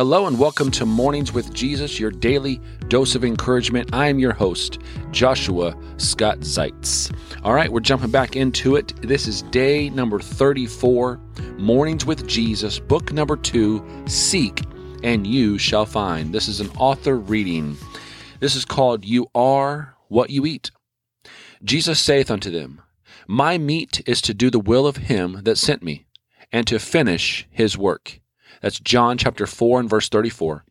Hello and welcome to Mornings with Jesus, your daily dose of encouragement. I am your host, Joshua Scott Zeitz. All right, we're jumping back into it. This is day number 34, Mornings with Jesus, book number two, Seek and You Shall Find. This is an author reading. This is called You Are What You Eat. Jesus saith unto them, My meat is to do the will of him that sent me, and to finish his work. That's John chapter 4 and verse 34.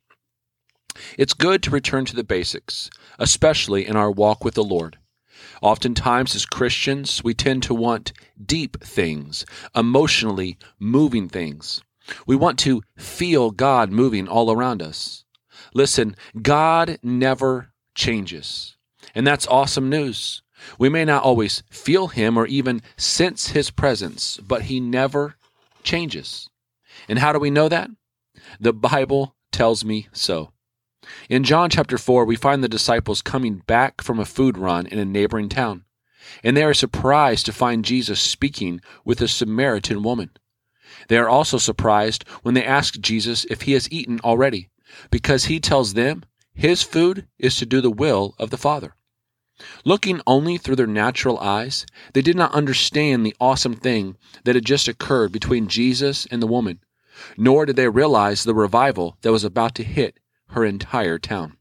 It's good to return to the basics, especially in our walk with the Lord. Oftentimes, as Christians, we tend to want deep things, emotionally moving things. We want to feel God moving all around us. Listen, God never changes. And that's awesome news. We may not always feel Him or even sense His presence, but He never changes. And how do we know that? The Bible tells me so. In John chapter 4, we find the disciples coming back from a food run in a neighboring town, and they are surprised to find Jesus speaking with a Samaritan woman. They are also surprised when they ask Jesus if he has eaten already, because he tells them his food is to do the will of the Father. Looking only through their natural eyes, they did not understand the awesome thing that had just occurred between Jesus and the woman, nor did they realize the revival that was about to hit her entire town.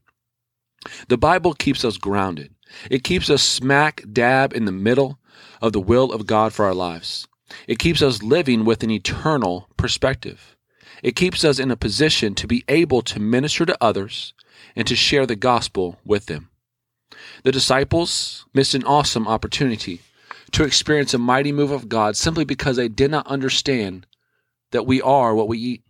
The Bible keeps us grounded. It keeps us smack dab in the middle of the will of God for our lives. It keeps us living with an eternal perspective. It keeps us in a position to be able to minister to others and to share the gospel with them. The disciples missed an awesome opportunity to experience a mighty move of God simply because they did not understand that we are what we eat.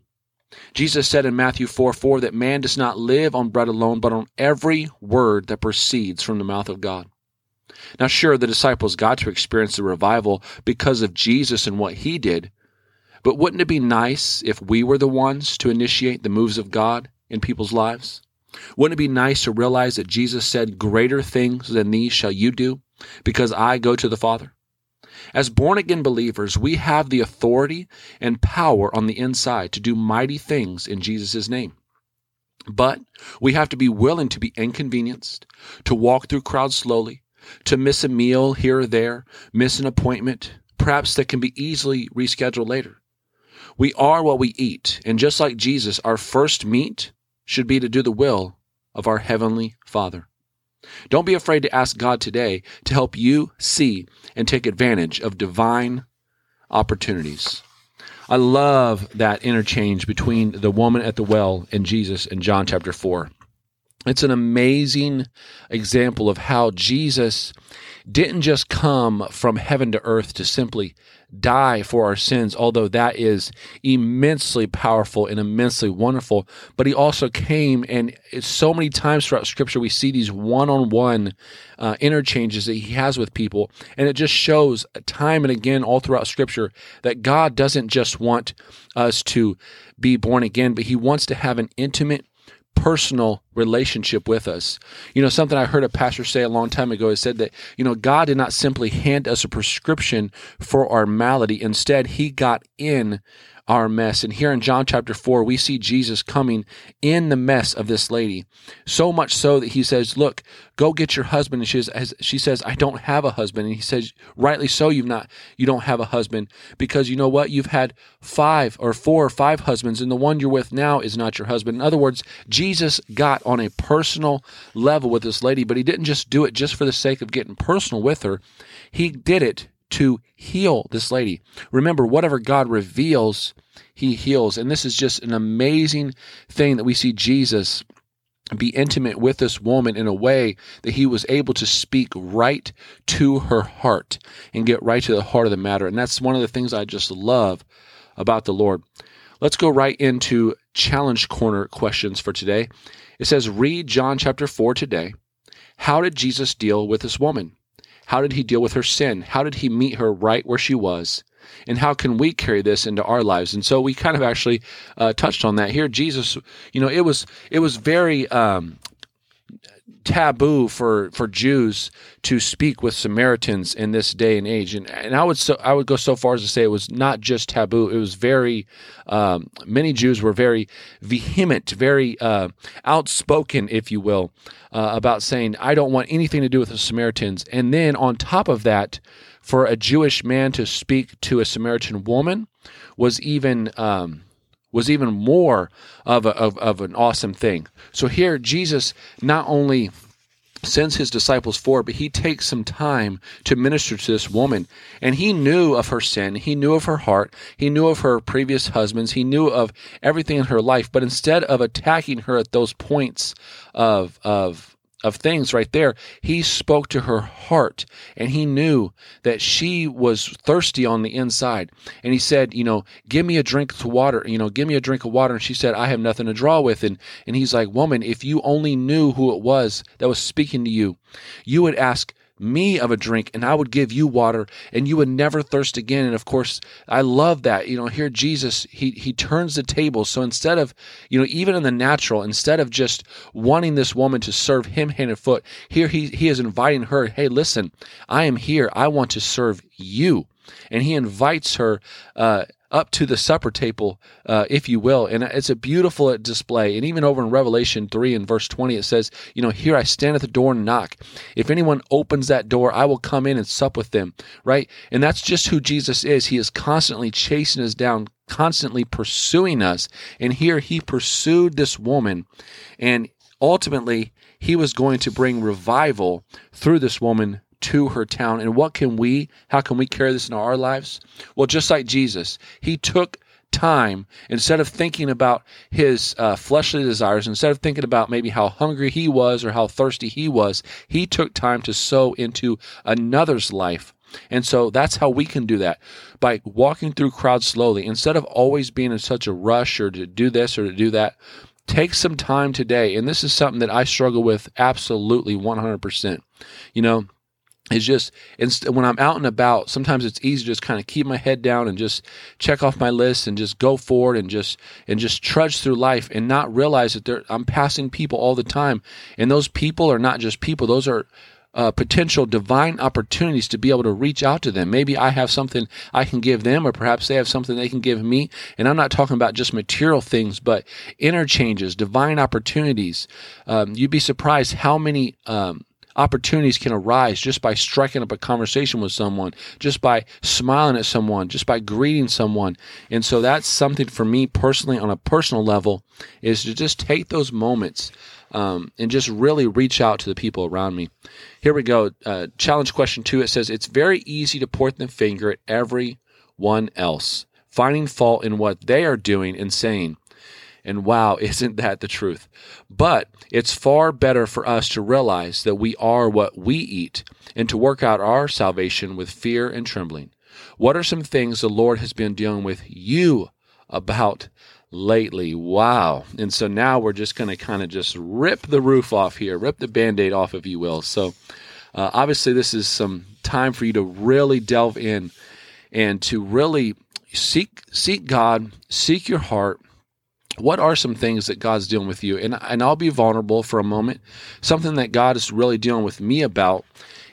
Jesus said in Matthew 4 4 that man does not live on bread alone, but on every word that proceeds from the mouth of God. Now, sure, the disciples got to experience the revival because of Jesus and what he did, but wouldn't it be nice if we were the ones to initiate the moves of God in people's lives? Wouldn't it be nice to realize that Jesus said, Greater things than these shall you do, because I go to the Father? As born again believers, we have the authority and power on the inside to do mighty things in Jesus' name. But we have to be willing to be inconvenienced, to walk through crowds slowly, to miss a meal here or there, miss an appointment, perhaps that can be easily rescheduled later. We are what we eat, and just like Jesus, our first meat should be to do the will of our Heavenly Father. Don't be afraid to ask God today to help you see and take advantage of divine opportunities. I love that interchange between the woman at the well and Jesus in John chapter 4. It's an amazing example of how Jesus didn't just come from heaven to earth to simply die for our sins, although that is immensely powerful and immensely wonderful. But he also came, and so many times throughout Scripture, we see these one on one interchanges that he has with people. And it just shows time and again, all throughout Scripture, that God doesn't just want us to be born again, but he wants to have an intimate personal relationship with us. You know, something I heard a pastor say a long time ago is said that, you know, God did not simply hand us a prescription for our malady. Instead, he got in our mess. And here in John chapter 4, we see Jesus coming in the mess of this lady. So much so that he says, Look, go get your husband. And she says, she says, I don't have a husband. And he says, Rightly so, you've not, you don't have a husband. Because you know what? You've had five or four or five husbands, and the one you're with now is not your husband. In other words, Jesus got on a personal level with this lady, but he didn't just do it just for the sake of getting personal with her. He did it to heal this lady. Remember, whatever God reveals, he heals. And this is just an amazing thing that we see Jesus be intimate with this woman in a way that he was able to speak right to her heart and get right to the heart of the matter. And that's one of the things I just love about the Lord. Let's go right into challenge corner questions for today. It says, read John chapter 4 today. How did Jesus deal with this woman? How did he deal with her sin? How did he meet her right where she was? And how can we carry this into our lives? And so we kind of actually uh, touched on that here. Jesus, you know, it was it was very um, taboo for for Jews to speak with Samaritans in this day and age, and and I would so I would go so far as to say it was not just taboo; it was very um, many Jews were very vehement, very uh, outspoken, if you will, uh, about saying I don't want anything to do with the Samaritans, and then on top of that, for a Jewish man to speak to a Samaritan woman was even. Um, was even more of, a, of, of an awesome thing. So here, Jesus not only sends his disciples forward, but he takes some time to minister to this woman. And he knew of her sin. He knew of her heart. He knew of her previous husbands. He knew of everything in her life. But instead of attacking her at those points of, of, of things right there, he spoke to her heart and he knew that she was thirsty on the inside. And he said, You know, give me a drink of water, you know, give me a drink of water. And she said, I have nothing to draw with. And, and he's like, Woman, if you only knew who it was that was speaking to you, you would ask, me of a drink and I would give you water and you would never thirst again. And of course, I love that. You know, here Jesus, he he turns the table. So instead of, you know, even in the natural, instead of just wanting this woman to serve him hand and foot, here he he is inviting her, hey, listen, I am here. I want to serve you. And he invites her uh, up to the supper table, uh, if you will. And it's a beautiful display. And even over in Revelation 3 and verse 20, it says, You know, here I stand at the door and knock. If anyone opens that door, I will come in and sup with them, right? And that's just who Jesus is. He is constantly chasing us down, constantly pursuing us. And here he pursued this woman. And ultimately, he was going to bring revival through this woman to her town. And what can we, how can we carry this in our lives? Well, just like Jesus, he took time instead of thinking about his uh, fleshly desires instead of thinking about maybe how hungry he was or how thirsty he was he took time to sow into another's life and so that's how we can do that by walking through crowds slowly instead of always being in such a rush or to do this or to do that take some time today and this is something that i struggle with absolutely 100% you know is just when I'm out and about, sometimes it's easy to just kind of keep my head down and just check off my list and just go forward and just and just trudge through life and not realize that I'm passing people all the time, and those people are not just people; those are uh, potential divine opportunities to be able to reach out to them. Maybe I have something I can give them, or perhaps they have something they can give me. And I'm not talking about just material things, but interchanges, divine opportunities. Um, you'd be surprised how many. Um, opportunities can arise just by striking up a conversation with someone, just by smiling at someone, just by greeting someone. And so that's something for me personally on a personal level is to just take those moments um, and just really reach out to the people around me. Here we go. Uh, challenge question two. It says, It's very easy to point the finger at everyone else, finding fault in what they are doing and saying. And wow, isn't that the truth? But it's far better for us to realize that we are what we eat and to work out our salvation with fear and trembling. What are some things the Lord has been dealing with you about lately? Wow. And so now we're just going to kind of just rip the roof off here, rip the band aid off, if you will. So uh, obviously, this is some time for you to really delve in and to really seek seek God, seek your heart, what are some things that God's dealing with you? And and I'll be vulnerable for a moment. Something that God is really dealing with me about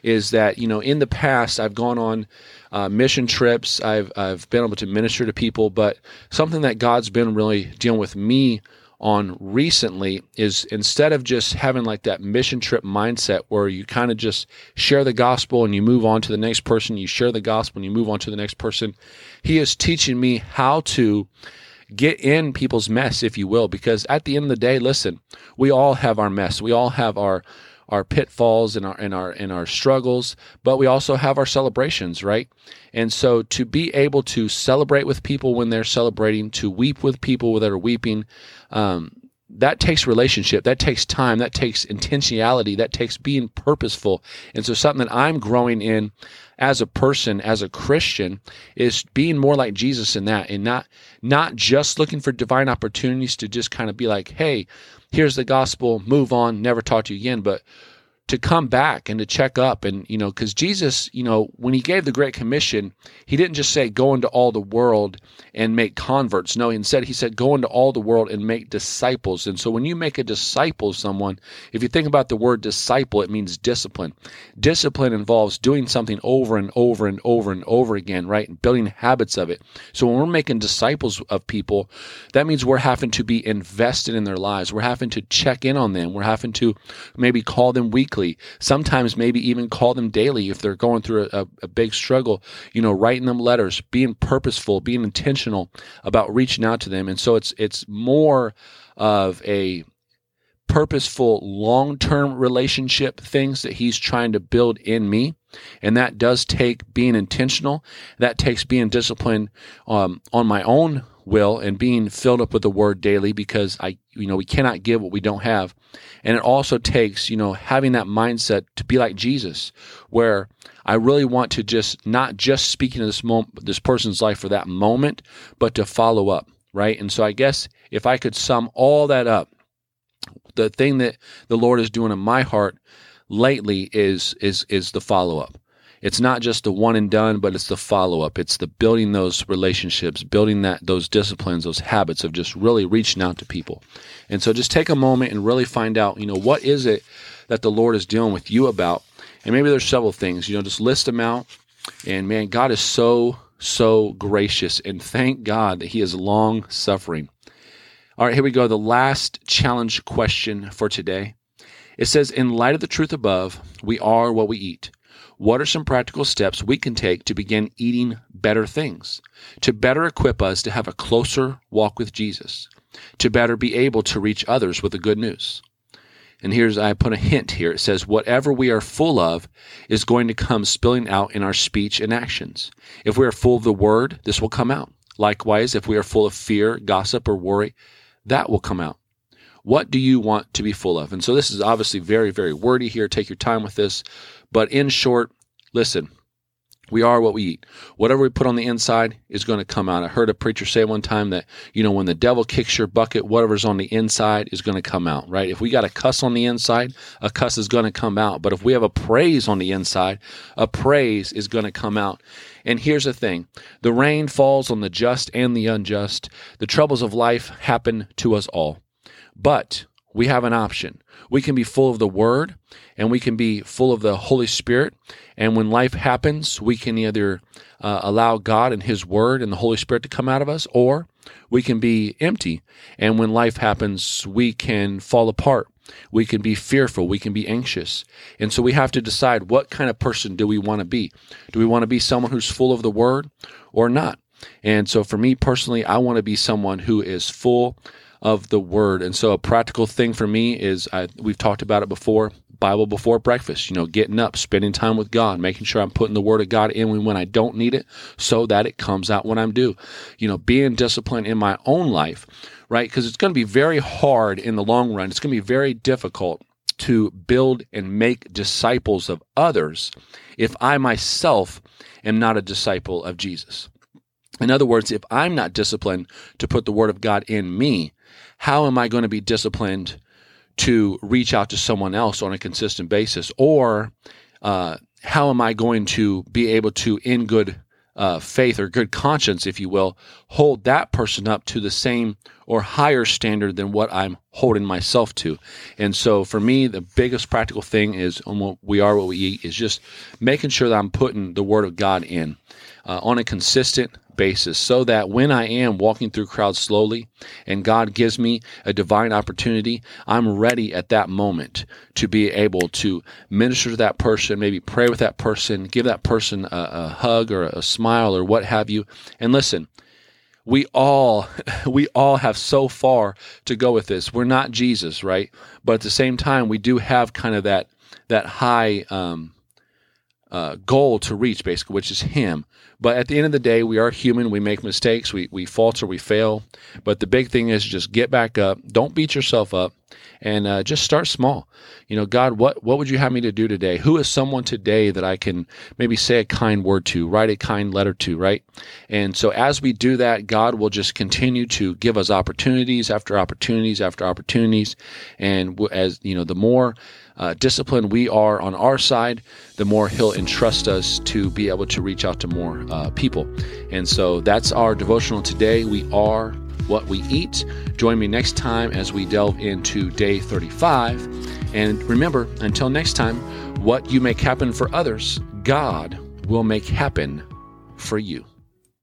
is that you know in the past I've gone on uh, mission trips. I've I've been able to minister to people, but something that God's been really dealing with me on recently is instead of just having like that mission trip mindset where you kind of just share the gospel and you move on to the next person, you share the gospel and you move on to the next person, he is teaching me how to get in people's mess, if you will, because at the end of the day, listen, we all have our mess. We all have our our pitfalls and our and our and our struggles, but we also have our celebrations, right? And so to be able to celebrate with people when they're celebrating, to weep with people that are weeping, um, that takes relationship, that takes time, that takes intentionality, that takes being purposeful. And so something that I'm growing in as a person, as a Christian, is being more like Jesus in that and not not just looking for divine opportunities to just kind of be like, hey, here's the gospel, move on, never talk to you again, but to come back and to check up and you know because jesus you know when he gave the great commission he didn't just say go into all the world and make converts. No instead he said go into all the world and make disciples. And so when you make a disciple someone if you think about the word disciple it means discipline. Discipline involves doing something over and over and over and over again right? And building habits of it. So when we're making disciples of people that means we're having to be invested in their lives. We're having to check in on them. We're having to maybe call them weekly weekly, sometimes maybe even call them daily if they're going through a, a big struggle, you know, writing them letters, being purposeful, being intentional about reaching out to them. And so it's it's more of a purposeful long-term relationship things that he's trying to build in me and that does take being intentional that takes being disciplined um, on my own will and being filled up with the word daily because I you know we cannot give what we don't have. And it also takes, you know, having that mindset to be like Jesus where I really want to just not just speak into this moment this person's life for that moment, but to follow up, right? And so I guess if I could sum all that up, the thing that the Lord is doing in my heart lately is is is the follow up it's not just the one and done, but it's the follow up. It's the building those relationships, building that those disciplines, those habits of just really reaching out to people. And so just take a moment and really find out, you know, what is it that the Lord is dealing with you about? And maybe there's several things, you know, just list them out. And man, God is so so gracious and thank God that he is long suffering. All right, here we go. The last challenge question for today. It says, In light of the truth above, we are what we eat. What are some practical steps we can take to begin eating better things, to better equip us to have a closer walk with Jesus, to better be able to reach others with the good news? And here's, I put a hint here. It says, whatever we are full of is going to come spilling out in our speech and actions. If we are full of the word, this will come out. Likewise, if we are full of fear, gossip, or worry, that will come out. What do you want to be full of? And so this is obviously very, very wordy here. Take your time with this. But in short, listen, we are what we eat. Whatever we put on the inside is going to come out. I heard a preacher say one time that, you know, when the devil kicks your bucket, whatever's on the inside is going to come out, right? If we got a cuss on the inside, a cuss is going to come out. But if we have a praise on the inside, a praise is going to come out. And here's the thing the rain falls on the just and the unjust. The troubles of life happen to us all. But we have an option. We can be full of the Word and we can be full of the Holy Spirit. And when life happens, we can either uh, allow God and His Word and the Holy Spirit to come out of us, or we can be empty. And when life happens, we can fall apart. We can be fearful. We can be anxious. And so we have to decide what kind of person do we want to be? Do we want to be someone who's full of the Word or not? And so for me personally, I want to be someone who is full of the word. And so a practical thing for me is I, we've talked about it before. Bible before breakfast, you know, getting up, spending time with God, making sure I'm putting the word of God in when I don't need it so that it comes out when I'm do. You know, being disciplined in my own life, right? Because it's going to be very hard in the long run. It's going to be very difficult to build and make disciples of others if I myself am not a disciple of Jesus. In other words, if I'm not disciplined to put the word of God in me, how am I going to be disciplined to reach out to someone else on a consistent basis? Or uh, how am I going to be able to, in good uh, faith or good conscience, if you will, hold that person up to the same or higher standard than what I'm holding myself to. And so for me, the biggest practical thing is what we are what we eat is just making sure that I'm putting the Word of God in uh, on a consistent basis so that when I am walking through crowds slowly and God gives me a divine opportunity, I'm ready at that moment to be able to minister to that person, maybe pray with that person, give that person a, a hug or a smile or what have you. And listen, we all we all have so far to go with this. We're not Jesus, right? But at the same time, we do have kind of that that high um, uh, goal to reach, basically, which is Him. But at the end of the day, we are human. We make mistakes. We, we falter. We fail. But the big thing is just get back up. Don't beat yourself up. And uh, just start small. You know, God, what what would you have me to do today? Who is someone today that I can maybe say a kind word to, write a kind letter to, right? And so as we do that, God will just continue to give us opportunities after opportunities after opportunities, and as you know, the more uh, discipline we are on our side, the more He'll entrust us to be able to reach out to more uh, people. And so that's our devotional today. We are what we eat. Join me next time as we delve into day 35. And remember, until next time, what you make happen for others, God will make happen for you.